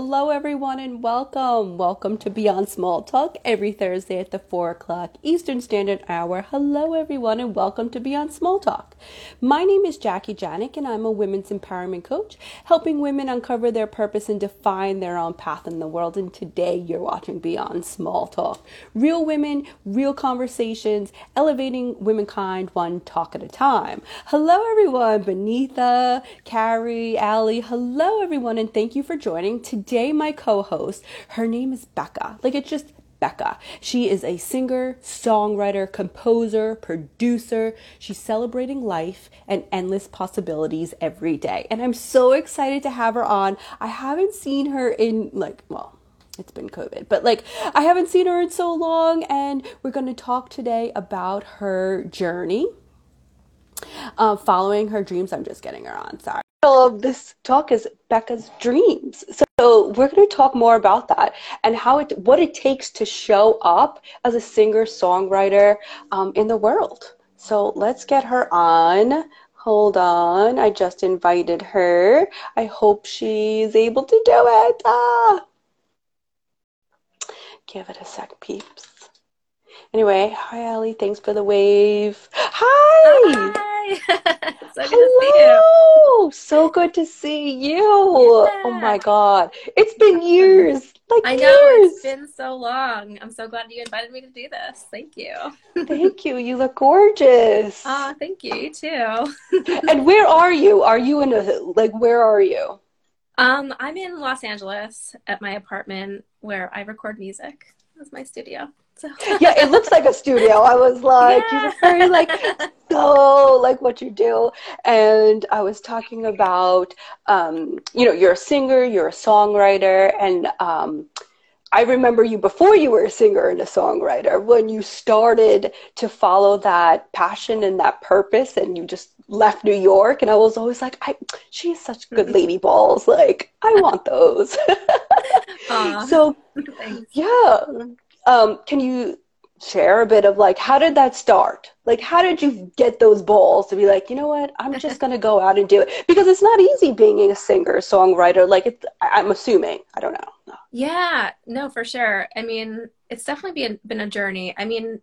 hello everyone and welcome. Welcome to Beyond Small Talk every Thursday at the 4 o'clock Eastern Standard Hour. Hello everyone and welcome to Beyond Small Talk. My name is Jackie Janik and I'm a women's empowerment coach, helping women uncover their purpose and define their own path in the world. And today you're watching Beyond Small Talk. Real women, real conversations, elevating womankind one talk at a time. Hello everyone, Benita, Carrie, Allie. Hello everyone and thank you for joining. Today, my co host, her name is Becca. Like, it's just Becca. She is a singer, songwriter, composer, producer. She's celebrating life and endless possibilities every day. And I'm so excited to have her on. I haven't seen her in, like, well, it's been COVID, but like I haven't seen her in so long, and we're going to talk today about her journey uh, following her dreams. I'm just getting her on. Sorry. Of this talk is Becca's dreams. So we're going to talk more about that and how it, what it takes to show up as a singer songwriter um, in the world. So let's get her on. Hold on, I just invited her. I hope she's able to do it. Ah. Give it a sec, peeps. Anyway, hi Allie. Thanks for the wave. Hi. Hi. So good Hello. to see you. So good to see you. Yeah. Oh my god. It's been years. Like I know years. it's been so long. I'm so glad you invited me to do this. Thank you. thank you. You look gorgeous. Oh, thank you. You too. and where are you? Are you in a like where are you? Um, I'm in Los Angeles at my apartment where I record music. That's my studio. So. yeah, it looks like a studio. I was like, yeah. you very like so like what you do. And I was talking about, um, you know, you're a singer, you're a songwriter, and um, I remember you before you were a singer and a songwriter when you started to follow that passion and that purpose, and you just left New York. And I was always like, I, she's such good lady balls. Like, I want those. so, Thanks. yeah um, can you share a bit of like how did that start? Like how did you get those balls to be like you know what? I'm just going to go out and do it. Because it's not easy being a singer songwriter like it's i'm assuming. I don't know. No. yeah. No for sure. I mean it's definitely been, been a journey. I mean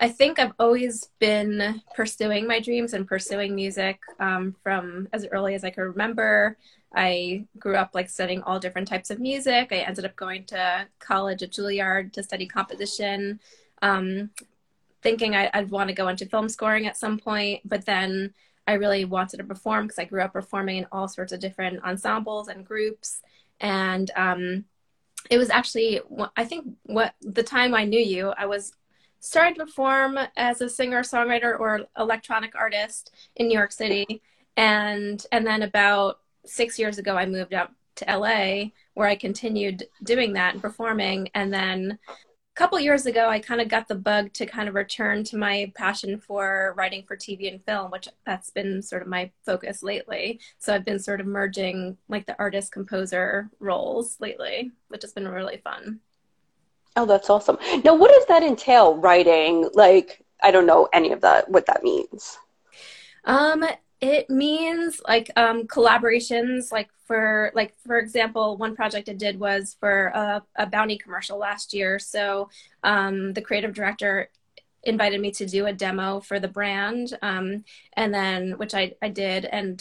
i think i've always been pursuing my dreams and pursuing music um, from as early as i can remember I grew up like studying all different types of music. I ended up going to college at Juilliard to study composition, um, thinking I, would want to go into film scoring at some point. But then I really wanted to perform because I grew up performing in all sorts of different ensembles and groups. And um, it was actually, I think, what the time I knew you, I was starting to perform as a singer, songwriter, or electronic artist in New York City. And and then about six years ago, I moved out to LA where I continued doing that and performing. And then a couple years ago, I kind of got the bug to kind of return to my passion for writing for TV and film, which that's been sort of my focus lately. So I've been sort of merging like the artist composer roles lately, which has been really fun. Oh, that's awesome. Now, what does that entail, writing? Like, I don't know any of that, what that means. Um, it means like um, collaborations like for like for example one project i did was for a, a bounty commercial last year. So um, the creative director invited me to do a demo for the brand um, and then which I, I did and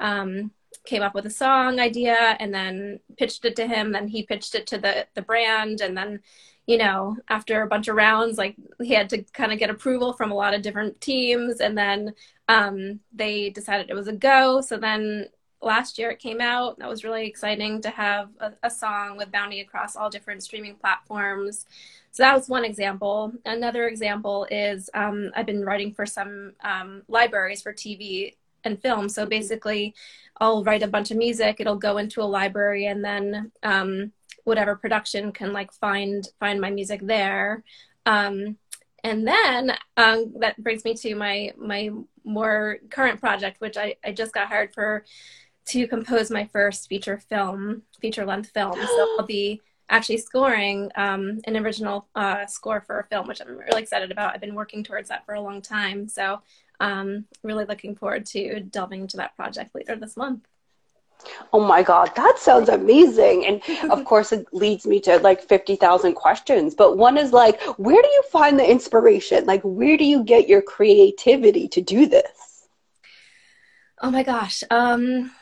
um, came up with a song idea and then pitched it to him then he pitched it to the the brand and then you know, after a bunch of rounds, like he had to kind of get approval from a lot of different teams. And then um, they decided it was a go. So then last year it came out. That was really exciting to have a, a song with Bounty across all different streaming platforms. So that was one example. Another example is um, I've been writing for some um, libraries for TV and film. So basically, I'll write a bunch of music. It'll go into a library, and then um, whatever production can like find find my music there um, and then um, that brings me to my my more current project which I, I just got hired for to compose my first feature film feature length film so i'll be actually scoring um, an original uh, score for a film which i'm really excited about i've been working towards that for a long time so um, really looking forward to delving into that project later this month Oh my God, that sounds amazing. And of course, it leads me to like 50,000 questions. But one is like, where do you find the inspiration? Like, where do you get your creativity to do this? Oh my gosh. Um,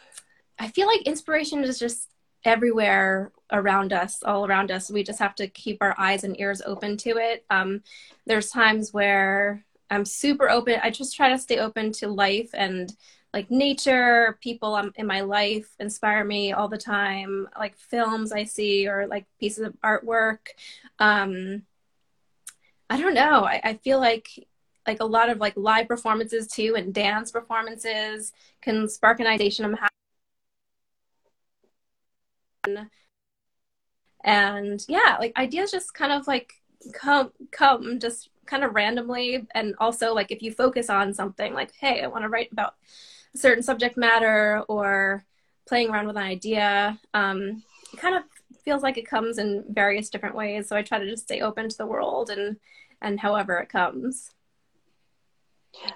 I feel like inspiration is just everywhere around us, all around us. We just have to keep our eyes and ears open to it. Um, there's times where I'm super open. I just try to stay open to life and like nature, people in my life inspire me all the time, like films I see or like pieces of artwork. Um, I don't know. I, I feel like like a lot of like live performances too and dance performances can spark an idea. I'm having. And yeah, like ideas just kind of like come come just kind of randomly. And also like if you focus on something like hey i want to write about a certain subject matter or playing around with an idea um, it kind of feels like it comes in various different ways. So i try to just stay open to the world and and however it comes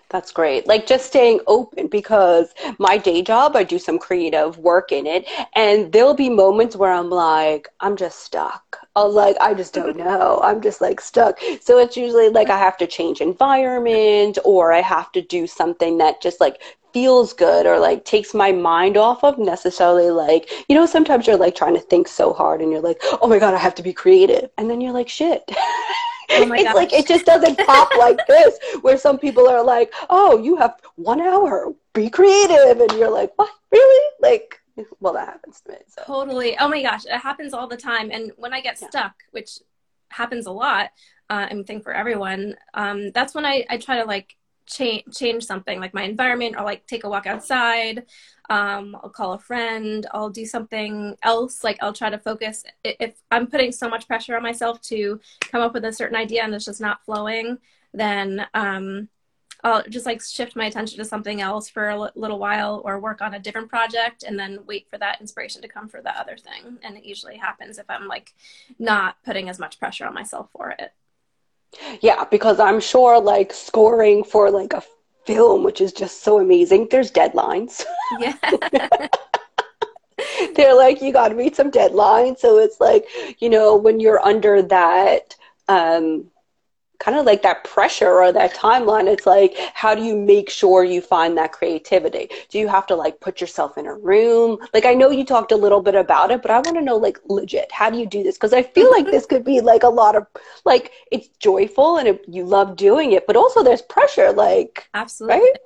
that's great. Like just staying open because my day job, I do some creative work in it, and there'll be moments where I'm like, I'm just stuck. I'm like, I just don't know. I'm just like stuck. So it's usually like I have to change environment or I have to do something that just like feels good or like takes my mind off of necessarily like you know sometimes you're like trying to think so hard and you're like oh my god i have to be creative and then you're like shit Oh it's gosh. like it just doesn't pop like this, where some people are like, "Oh, you have one hour, be creative," and you're like, "What? Really?" Like, well, that happens to me. So. Totally. Oh my gosh, it happens all the time. And when I get yeah. stuck, which happens a lot, uh, I think for everyone, um, that's when I I try to like change change something like my environment or like take a walk outside um, i'll call a friend i'll do something else like i'll try to focus if i'm putting so much pressure on myself to come up with a certain idea and it's just not flowing then um, i'll just like shift my attention to something else for a little while or work on a different project and then wait for that inspiration to come for the other thing. And it usually happens if i'm like not putting as much pressure on myself for it yeah, because I'm sure like scoring for like a film, which is just so amazing, there's deadlines. Yeah. They're like, you got to meet some deadlines. So it's like, you know, when you're under that, um, kind of like that pressure or that timeline. It's like how do you make sure you find that creativity? Do you have to like put yourself in a room? Like i know you talked a little bit about it but i want to know like legit how do you do this? Because i feel like mm-hmm. this could be like a lot of like it's joyful and it, you love doing it but also there's pressure like absolutely. right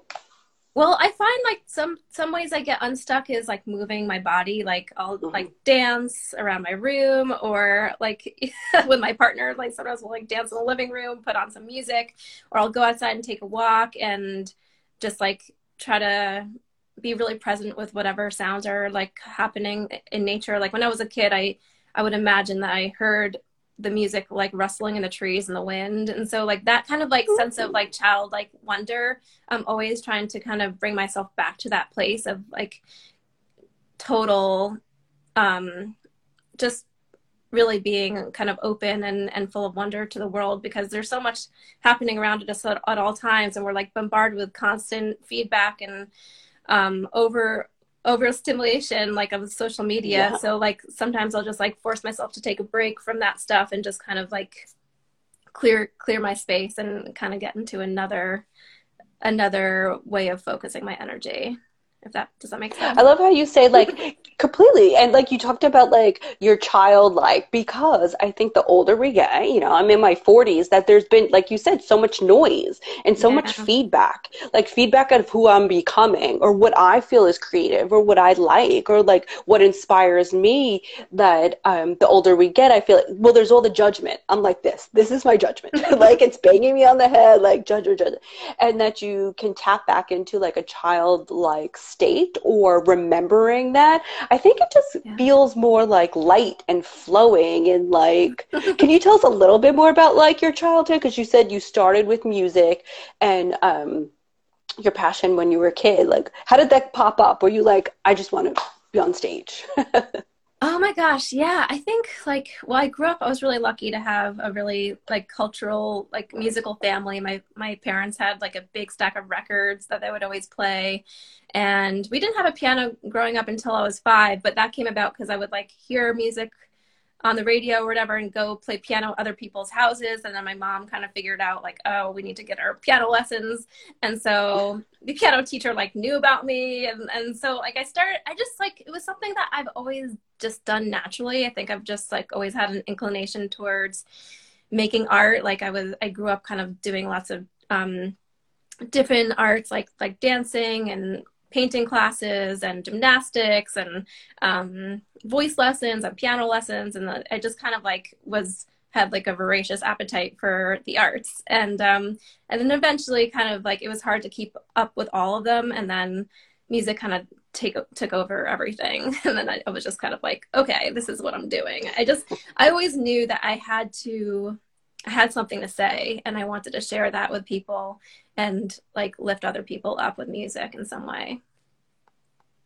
well, I find like some some ways I get unstuck is like moving my body. Like I'll mm-hmm. like dance around my room, or like with my partner. Like sometimes we'll like dance in the living room, put on some music, or I'll go outside and take a walk and just like try to be really present with whatever sounds are like happening in nature. Like when I was a kid, I I would imagine that I heard the music like rustling in the trees and the wind. And so like that kind of like sense of like childlike wonder i'm always trying to kind of bring myself back to that place of like total um just really being kind of open and, and full of wonder to the world because there's so much happening around us at, at all times. And we're like bombarded with constant feedback and um, over overstimulation like of social media yeah. so like sometimes i'll just like force myself to take a break from that stuff and just kind of like clear clear my space and kind of get into another another way of focusing my energy if that does that make sense i love how you say like completely and like you talked about like your childlike because i think the older we get you know i'm in my 40s that there's been like you said so much noise and so yeah. much feedback like feedback of who i'm becoming or what i feel is creative or what i like or like what inspires me that um the older we get i feel like well there's all the judgment. I'm like this this is my judgment. Like it's banging me on the head like judge or judge and that you can tap back into like a childlike state or remembering that I think it just yeah. feels more like light and flowing and like can you tell us a little bit more about like your childhood? Because you said you started with music and um your passion when you were a kid. Like how did that pop up? Were you like I just want to be on stage Oh my gosh, yeah. I think like well, I grew up. I was really lucky to have a really like cultural, like musical family. My my parents had like a big stack of records that they would always play, and we didn't have a piano growing up until I was five. But that came about because I would like hear music on the radio or whatever and go play piano at other people's houses. And then my mom kind of figured out like, oh, we need to get our piano lessons. And so the piano teacher like knew about me. And, and so like I started, I just like, it was something that I've always just done naturally. I think I've just like always had an inclination towards making art. Like I was, I grew up kind of doing lots of, um, different arts like like dancing and painting classes and gymnastics and um, voice lessons and piano lessons and the, i just kind of like was had like a voracious appetite for the arts. And um, and then eventually kind of like it was hard to keep up with all of them and then music kind of take took over everything. And then I, I was just kind of like okay this is what i'm doing. I just i always knew that i had to I had something to say and I wanted to share that with people and like lift other people up with music in some way.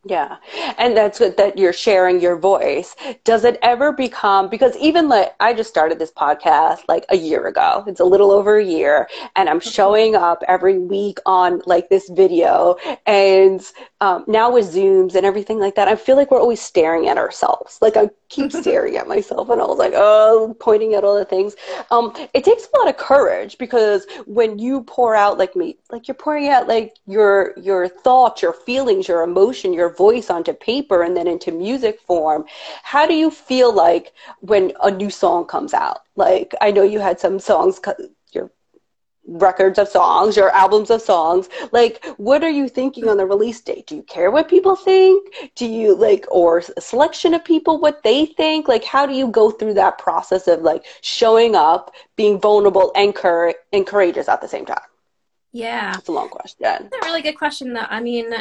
Yeah. And that's good that you're sharing your voice. Does it ever become, because even like, I just started this podcast like a year ago. It's a little over a year. And I'm showing up every week on like this video. And um, now with Zooms and everything like that, I feel like we're always staring at ourselves. Like I keep staring at myself and I was like, oh, pointing at all the things. Um, it takes a lot of courage because when you pour out like me, like you're pouring out like your, your thoughts, your feelings, your emotion, your voice onto paper and then into music form. How do you feel like when a new song comes out? Like I know you had some songs your records of songs your albums of songs like what are you thinking on the release date? Do you care what people think? Do you like or a selection of people what they think? Like how do you go through that process of like showing up being vulnerable and, cur- and courageous at the same time? Yeah. It's a long question. That's a really good question though. I mean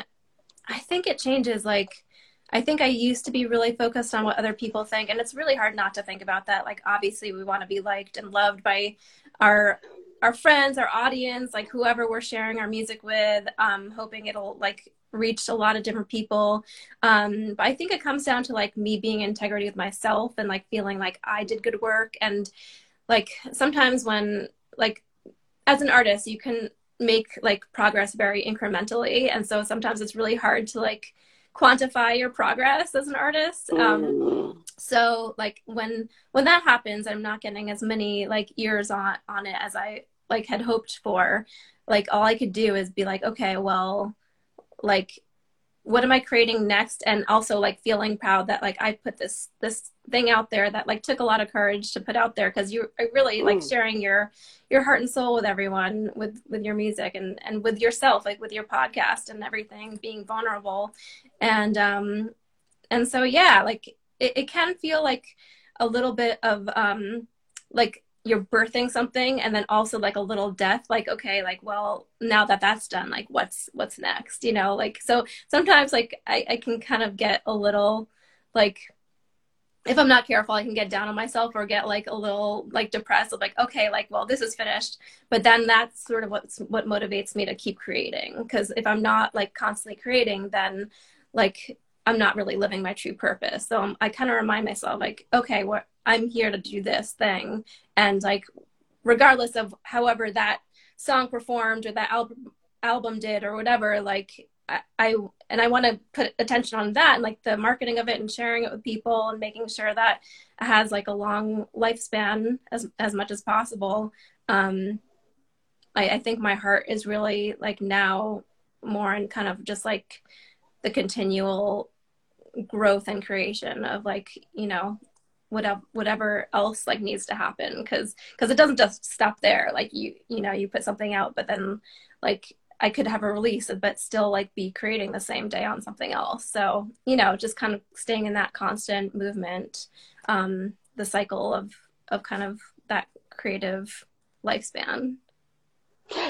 I think it changes. Like, I think I used to be really focused on what other people think, and it's really hard not to think about that. Like, obviously, we want to be liked and loved by our our friends, our audience, like whoever we're sharing our music with, um, hoping it'll like reach a lot of different people. Um, but I think it comes down to like me being integrity with myself and like feeling like I did good work. And like sometimes when like as an artist, you can make like progress very incrementally and so sometimes it's really hard to like quantify your progress as an artist um, mm. So like when when that happens i'm not getting as many like years on on it as i like had hoped for like all i could do is be like okay well like what am I creating next? And also like feeling proud that like I put this this thing out there that like took a lot of courage to put out there because you are really like mm. sharing your your heart and soul with everyone with with your music and and with yourself like with your podcast and everything being vulnerable and um and so yeah like it, it can feel like a little bit of um like you're birthing something and then also like a little death like okay like well now that that's done like what's what's next you know? Like so sometimes like I, I can kind of get a little like if i'm not careful i can get down on myself or get like a little like depressed of like okay like well this is finished. But then that's sort of what's what motivates me to keep creating. Because if i'm not like constantly creating then like i'm not really living my true purpose so i kind of remind myself like okay what I'm here to do this thing. And like, regardless of however that song performed or that album album did or whatever, like I, I and I want to put attention on that and like the marketing of it and sharing it with people and making sure that it has like a long lifespan as as much as possible. Um, I, I think my heart is really like now more in kind of just like the continual growth and creation of like you know whatever whatever else like needs to happen because because it doesn't just stop there. Like you you know you put something out but then like i could have a release but still like be creating the same day on something else. So you know just kind of staying in that constant movement um the cycle of of kind of that creative lifespan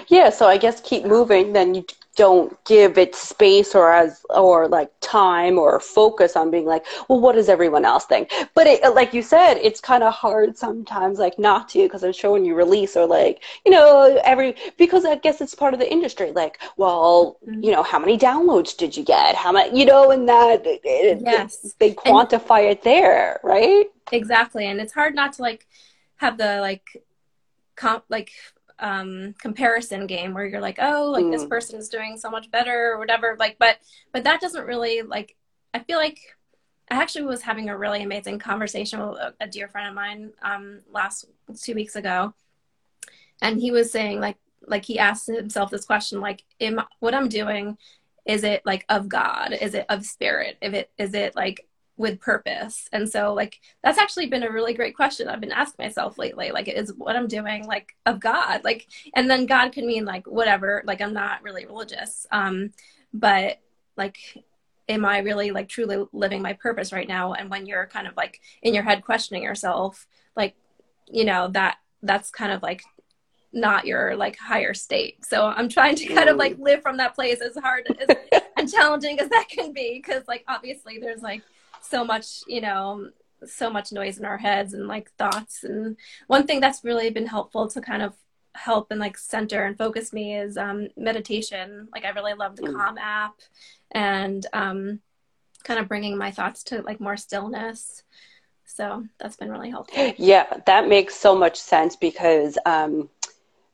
Yeah, so I guess keep moving, then you don't give it space or as or like time or focus on being like well what does everyone else think but it, like you said it's kind of hard sometimes like not to because i'm sure when you release or like you know every because i guess it's part of the industry like well mm-hmm. you know how many downloads did you get how many you know and that it, yes. It, they quantify and, it there right exactly and it's hard not to like have the like comp like um, comparison game where you're like, oh, like mm. this person is doing so much better or whatever. Like, but but that doesn't really like. I feel like I actually was having a really amazing conversation with a, a dear friend of mine um, last two weeks ago, and he was saying like like he asked himself this question like, am what I'm doing is it like of God? Is it of spirit? If it is it like with purpose. And so like that's actually been a really great question i've been asking myself lately. Like is what i'm doing like of god? Like and then god could mean like whatever. Like i'm not really religious um but like am i really like truly living my purpose right now? And when you're kind of like in your head questioning yourself like you know that that's kind of like not your like higher state. So i'm trying to kind of like live from that place as hard as and challenging as that can be. Because like obviously there's like so much, you know, so much noise in our heads and like thoughts. And one thing that's really been helpful to kind of help and like center and focus me is um, meditation. Like I really love the mm. Calm app and um, kind of bringing my thoughts to like more stillness. So that's been really helpful. Yeah, that makes so much sense because um,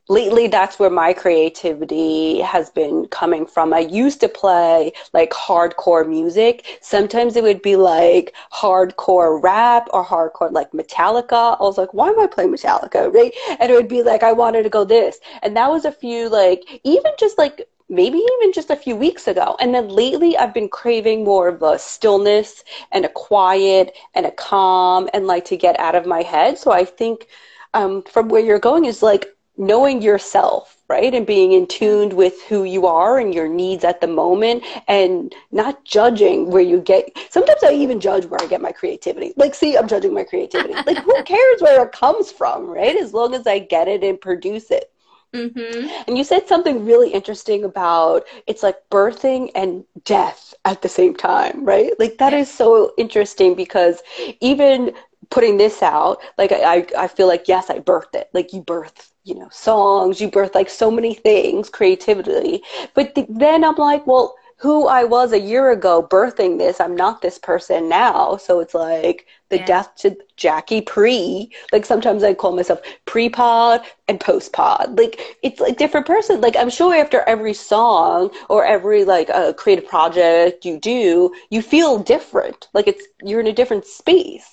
lately that's where my creativity has been coming from. I used to play like hardcore music. Sometimes it would be like hardcore rap or hardcore like Metallica. I was like, why am I playing Metallica? Right? And it would be like, I wanted to go this. And that was a few like, even just like maybe even just a few weeks ago. And then lately I've been craving more of a stillness and a quiet and a calm and like to get out of my head. So I think um, from where you're going is like knowing yourself, right? And being in tuned with who you are and your needs at the moment and not judging where you get. Sometimes I even judge where I get my creativity. Like, see, I'm judging my creativity. like, who cares where it comes from, right? As long as I get it and produce it. Mm-hmm. And you said something really interesting about it's like birthing and death at the same time, right? Like that is so interesting because even putting this out, like I, I feel like yes, I birthed it. Like you birth, you know, songs, you birth like so many things, creativity. But th- then I'm like, well, who I was a year ago birthing this, I'm not this person now. So it's like the yeah. death to Jackie pre. Like sometimes I call myself pre pod and post pod. Like it's like different person. Like I'm sure after every song or every like a uh, creative project you do, you feel different. Like it's you're in a different space.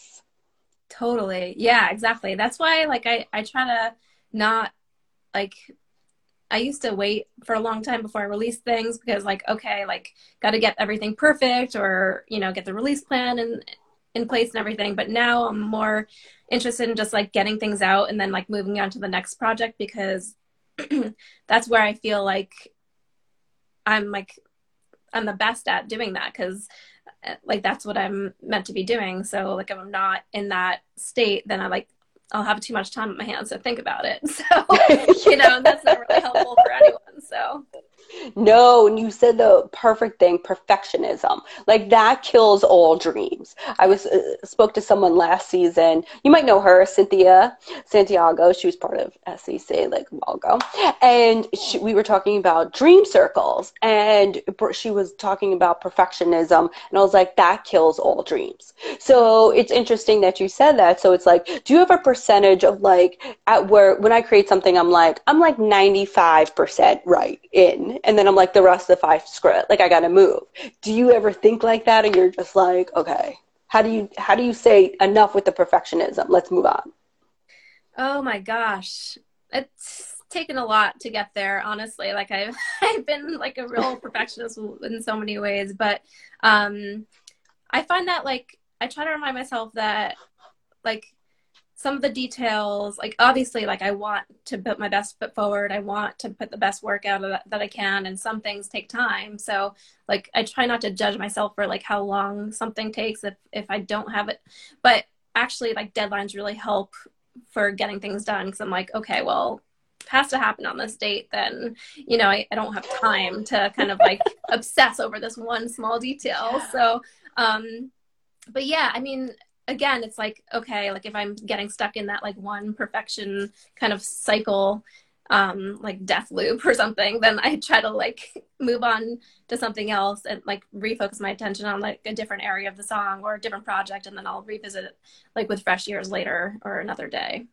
Totally. Yeah, exactly. That's why like I I try to not like I used to wait for a long time before I released things because like okay, like got to get everything perfect or you know, get the release plan and in place and everything, but now I'm more interested in just like getting things out and then like moving on to the next project because that's where I feel like I'm like I'm the best at doing that cuz like that's what I'm meant to be doing. So like if I'm not in that state, then I like I'll have too much time on my hands to think about it. So you know that's not really helpful for anyone. So no, and you said the perfect thing, perfectionism. Like that kills all dreams. I was uh, spoke to someone last season. You might know her, Cynthia Santiago. She was part of SEC like a while ago, and she, we were talking about dream circles, and she was talking about perfectionism, and I was like, that kills all dreams. So it's interesting that you said that. So it's like, do you have a percentage of like at where when I create something, I'm like, I'm like 95% right in and then I'm like, the rest of the five, screw it. Like I gotta move. Do you ever think like that, or you're just like, okay, how do you how do you say enough with the perfectionism? Let's move on. Oh my gosh, it's taken a lot to get there. Honestly, like I've I've been like a real perfectionist in so many ways, but um, I find that like I try to remind myself that like some of the details like obviously like i want to put my best foot forward. I want to put the best work out that, that i can and some things take time. So like i try not to judge myself for like how long something takes if if i don't have it. But actually like deadlines really help for getting things done because i'm like okay well has to happen on this date, then you know I, I don't have time to kind of like obsess over this one small detail. So, um, but yeah, I mean, again, it's like okay, like if I'm getting stuck in that like one perfection kind of cycle, um, like death loop or something, then I try to like move on to something else and like refocus my attention on like a different area of the song or a different project, and then I'll revisit it like with fresh ears later or another day.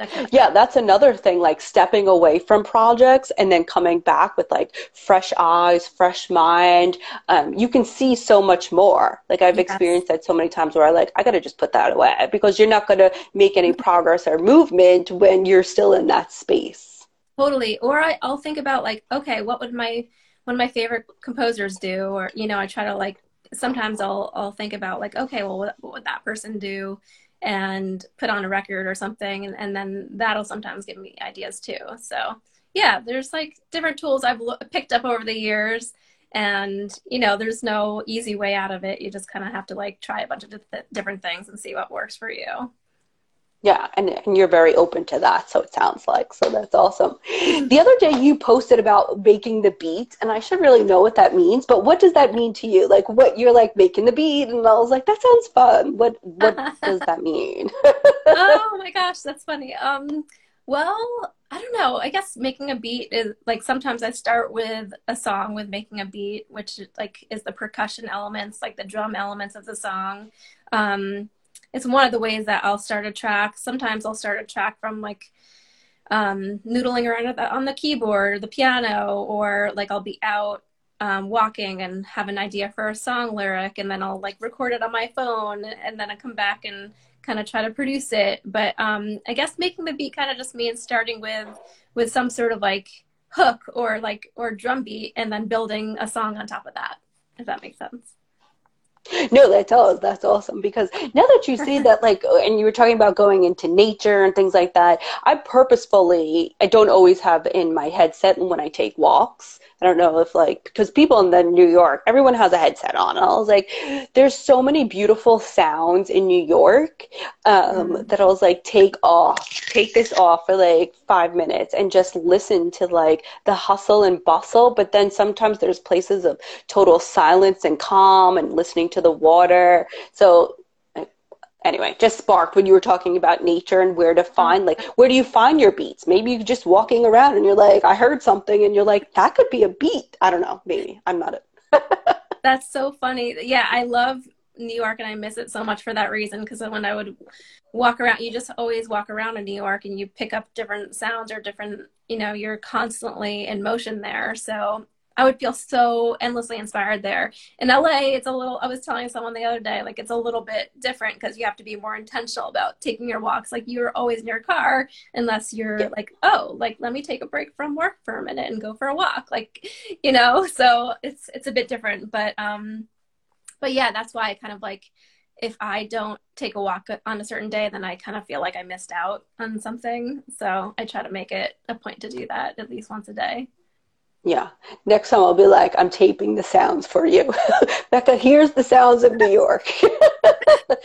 That kind of yeah, that's another thing, like stepping away from projects and then coming back with like fresh eyes, fresh mind. Um, you can see so much more. Like I've yes. experienced that so many times where I like, I got to just put that away because you're not going to make any progress or movement when you're still in that space. Totally. Or I, I'll think about like, okay, what would my, one of my favorite composers do? Or, you know, I try to like, sometimes I'll, I'll think about like, okay, well, what, what would that person do? And put on a record or something and, and then that'll sometimes give me ideas too. So yeah there's like different tools i've lo- picked up over the years and you know there's no easy way out of it. You just kind of have to like try a bunch of different things and see what works for you yeah, and, and you're very open to that, so it sounds like. So that's awesome. The other day you posted about making the beat, and I should really know what that means, but what does that mean to you? Like what you're like making the beat and I was like, that sounds fun. What what does that mean? oh my gosh, that's funny. Um well, I don't know. I guess making a beat is like sometimes I start with a song with making a beat, which like is the percussion elements, like the drum elements of the song. Um it's one of the ways that I'll start a track. Sometimes I'll start a track from like um, noodling around on the keyboard or the piano, or like I'll be out um, walking and have an idea for a song lyric, and then I'll like record it on my phone, and then I come back and kind of try to produce it. But um, I guess making the beat kind of just means starting with with some sort of like hook or like or drum beat, and then building a song on top of that. If that makes sense. No, that's all. That's awesome because now that you say that, like, oh, and you were talking about going into nature and things like that, I purposefully, I don't always have in my headset when I take walks. I don't know if like because people in the New York, everyone has a headset on. And I was like, there's so many beautiful sounds in New York um, mm. that I was like, take off, take this off for like five minutes and just listen to like the hustle and bustle. But then sometimes there's places of total silence and calm and listening to the water. So anyway, just sparked when you were talking about nature and where to mm-hmm. find like where do you find your beats? Maybe you're just walking around and you're like, I heard something and you're like, that could be a beat. I don't know, maybe. I'm not it. That's so funny. Yeah, I love New York and I miss it so much for that reason because when I would walk around you just always walk around in New York and you pick up different sounds or different you know you're constantly in motion there so I would feel so endlessly inspired there. In LA, it's a little, I was telling someone the other day, like it's a little bit different because you have to be more intentional about taking your walks. Like you're always in your car unless you're yeah. like, oh, like let me take a break from work for a minute and go for a walk. Like, you know, so it's, it's a bit different. But, um, but yeah, that's why I kind of like, if I don't take a walk on a certain day, then I kind of feel like I missed out on something. So I try to make it a point to do that at least once a day. Yeah. Next time I'll be like, I'm taping the sounds for you. Becca, here's the sounds of New York.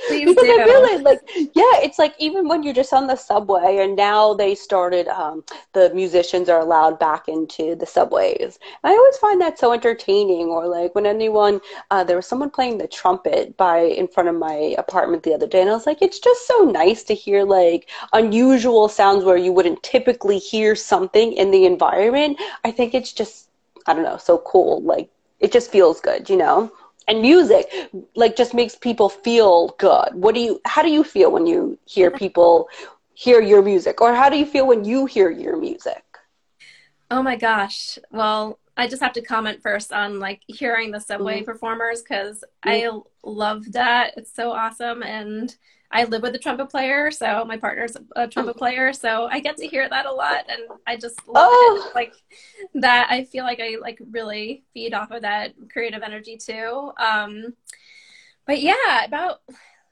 Please because do. I really like yeah, it's like even when you're just on the subway and now they started um, the musicians are allowed back into the subways. And I always find that so entertaining or like when anyone uh, there was someone playing the trumpet by in front of my apartment the other day and I was like, it's just so nice to hear like unusual sounds where you wouldn't typically hear something in the environment. I think it's just I don't know, so cool. Like it just feels good, you know? And music like just makes people feel good. What do you how do you feel when you hear people hear your music or how do you feel when you hear your music? Oh my gosh. Well, I just have to comment first on like hearing the subway mm-hmm. performers because mm-hmm. I love that. It's so awesome and I live with a trumpet player, so my partner's a trumpet player, so I get to hear that a lot, and I just love oh. it. Like that, I feel like I like really feed off of that creative energy too. Um, but yeah, about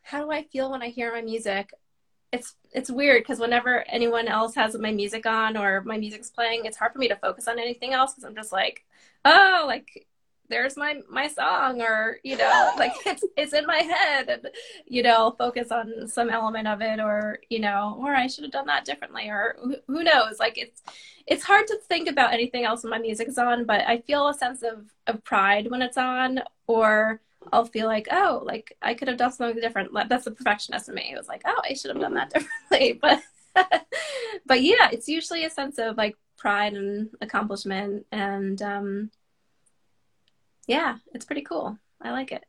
how do I feel when I hear my music? It's it's weird because whenever anyone else has my music on or my music's playing, it's hard for me to focus on anything else because I'm just like, oh, like there's my my song or you know like it's it's in my head and you know focus on some element of it or you know or i should have done that differently or who, knows like it's it's hard to think about anything else when my music is on but i feel a sense of of pride when it's on or I'll feel like, oh, like I could have done something different. That's the perfectionist in me. It was like, oh, I should have done that differently. But but yeah, it's usually a sense of like pride and accomplishment and um yeah, it's pretty cool. I like it.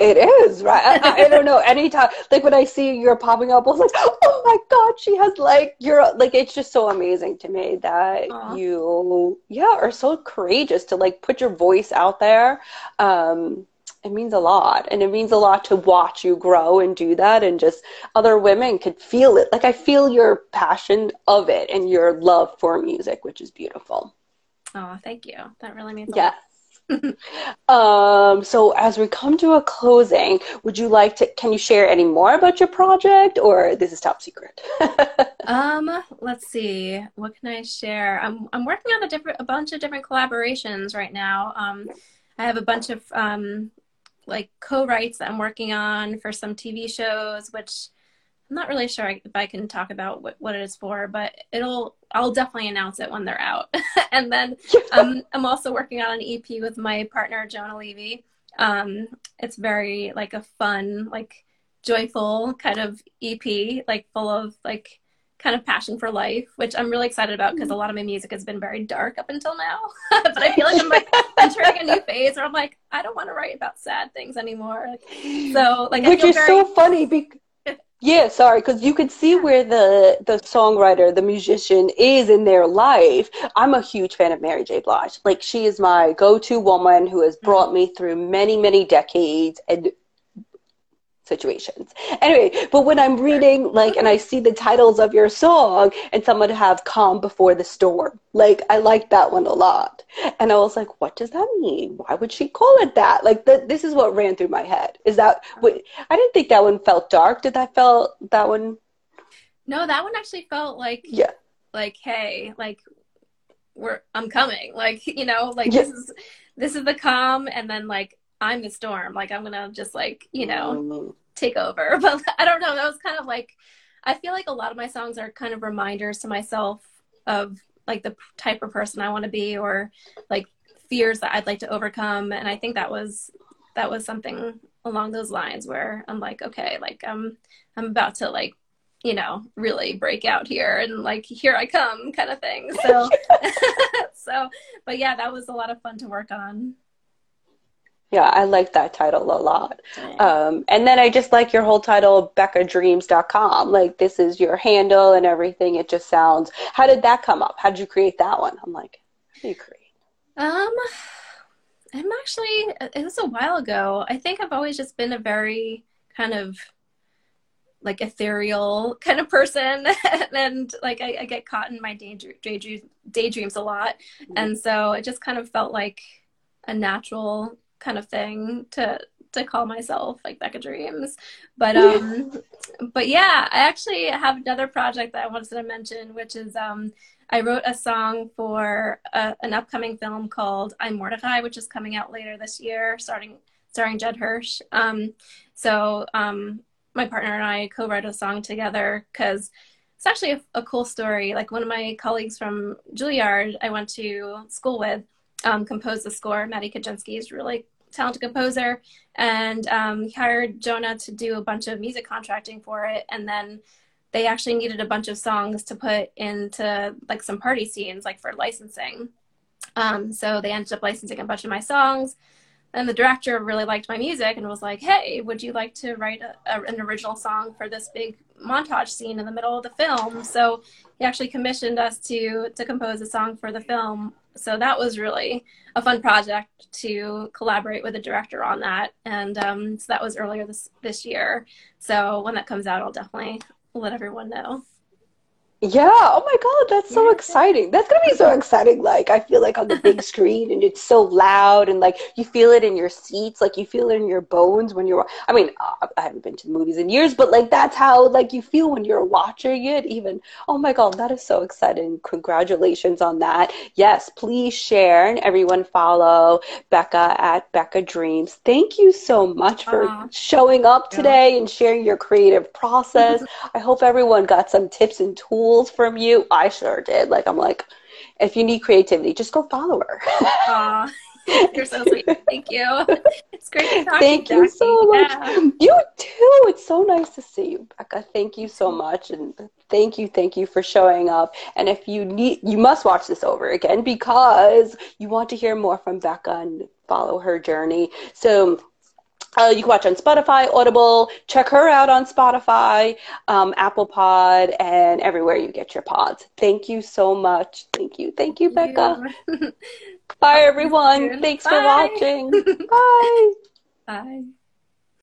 It is, right? I, I, don't know. Anytime, like when I see you're popping up, I was like, oh my God, she has like, you're like, it's just so amazing to me that Aww. you, yeah, are so courageous to like put your voice out there. Um, it means a lot. And it means a lot to watch you grow and do that. And just other women could feel it. Like I feel your passion of it and your love for music, which is beautiful. Oh, thank you. That really means a lot. yeah. um, so as we come to a closing, would you like to, can you share any more about your project or this is top secret? um, let's see. What can I share? I'm, I'm working on a different, a bunch of different collaborations right now. Um, I have a bunch of, um, like co-writes that I'm working on for some TV shows, which I'm not really sure if I can talk about what, what it is for, but it'll I'll definitely announce it when they're out. and then um, I'm also working on an EP with my partner Jonah Levy. Um, it's very like a fun, like joyful kind of EP, like full of like kind of passion for life, which I'm really excited about because a lot of my music has been very dark up until now. but I feel like I'm like entering a new phase where I'm like, I don't want to write about sad things anymore. So like, which is very... so funny because. Yeah, sorry, because you could see where the the songwriter, the musician is in their life. I'm a huge fan of Mary J. Blige. Like she is my go-to woman who has brought mm-hmm. me through many, many decades and situations. Anyway, but when I'm reading like and I see the titles of your song and someone have calm before the storm, like I like that one a lot. And I was like, what does that mean? Why would she call it that? Like the, this is what ran through my head. Is that I didn't think that one felt dark. Did that felt that one No, that one actually felt like Yeah. Like hey, like we're I'm coming. Like, you know, like yeah. this is this is the calm and then like I'm the storm. Like I'm gonna just like you know mm-hmm. take over. But I don't know. That was kind of like I feel like a lot of my songs are kind of reminders to myself of like the type of person I want to be or like fears that I'd like to overcome. And I think that was that was something along those lines where I'm like, okay, like I'm I'm about to like you know really break out here and like here I come kind of thing. So so but yeah, that was a lot of fun to work on. Yeah, I like that title a lot. Um, and then I just like your whole title, BeccaDreams.com. Like, this is your handle and everything. It just sounds. How did that come up? How did you create that one? I'm like, how do you create? Um, I'm actually, it was a while ago. I think I've always just been a very kind of like ethereal kind of person and like I, I, get caught in my daydream, daydream, daydreams a lot mm-hmm. and so it just kind of felt like a natural kind of thing to to call myself like Becca Dreams. But um but yeah, I actually have another project that I wanted to mention, which is um I wrote a song for a, an upcoming film called I'm Mordecai, which is coming out later this year, starting starring Judd Hirsch. Um, so um, my partner and I co-wrote a song together because it's actually a, a, cool story. Like one of my colleagues from Juilliard, I went to school with, um, composed the score. Maddie Kaczynski is really talented composer, and um, hired Jonah to do a bunch of music contracting for it. And then they actually needed a bunch of songs to put into like some party scenes, like for licensing. Um, so they ended up licensing a bunch of my songs. And the director really liked my music and was like, "Hey, would you like to write a, a, an original song for this big montage scene in the middle of the film?" So he actually commissioned us to to compose a song for the film so that was really a fun project to collaborate with a director on that. And um, so that was earlier this this year. So when that comes out i'll definitely let everyone know Yeah. Oh my God, that's so exciting. That's gonna be so exciting. Like I feel like on the big screen and it's so loud and like you feel it in your seats, like you feel it in your bones when you're. I mean, uh, I haven't been to the movies in years, but like that's how like you feel when you're watching it. Even oh my God, that is so exciting. Congratulations on that. Yes, please share and everyone follow Becca at Becca Dreams. Thank you so much for uh, showing up today yeah. and sharing your creative process. I hope everyone got some tips and tools tools from you. I sure did. Like I'm like, if you need creativity, just go follow her. Aww. You're so sweet. Thank you. It's great to talk Thank to you. Thank you so much. Yeah. You too. It's so nice to see you, Becca. Thank you so much. And thank you, thank you for showing up. And if you need, you must watch this over again because you want to hear more from Becca and follow her journey. So uh, you can watch on Spotify, Audible. Check her out on Spotify, um, Apple Pod, and everywhere you get your pods. Thank you so much. Thank you. Thank you, Becca. Bye, everyone. Thanks Bye. for watching. Bye. Bye.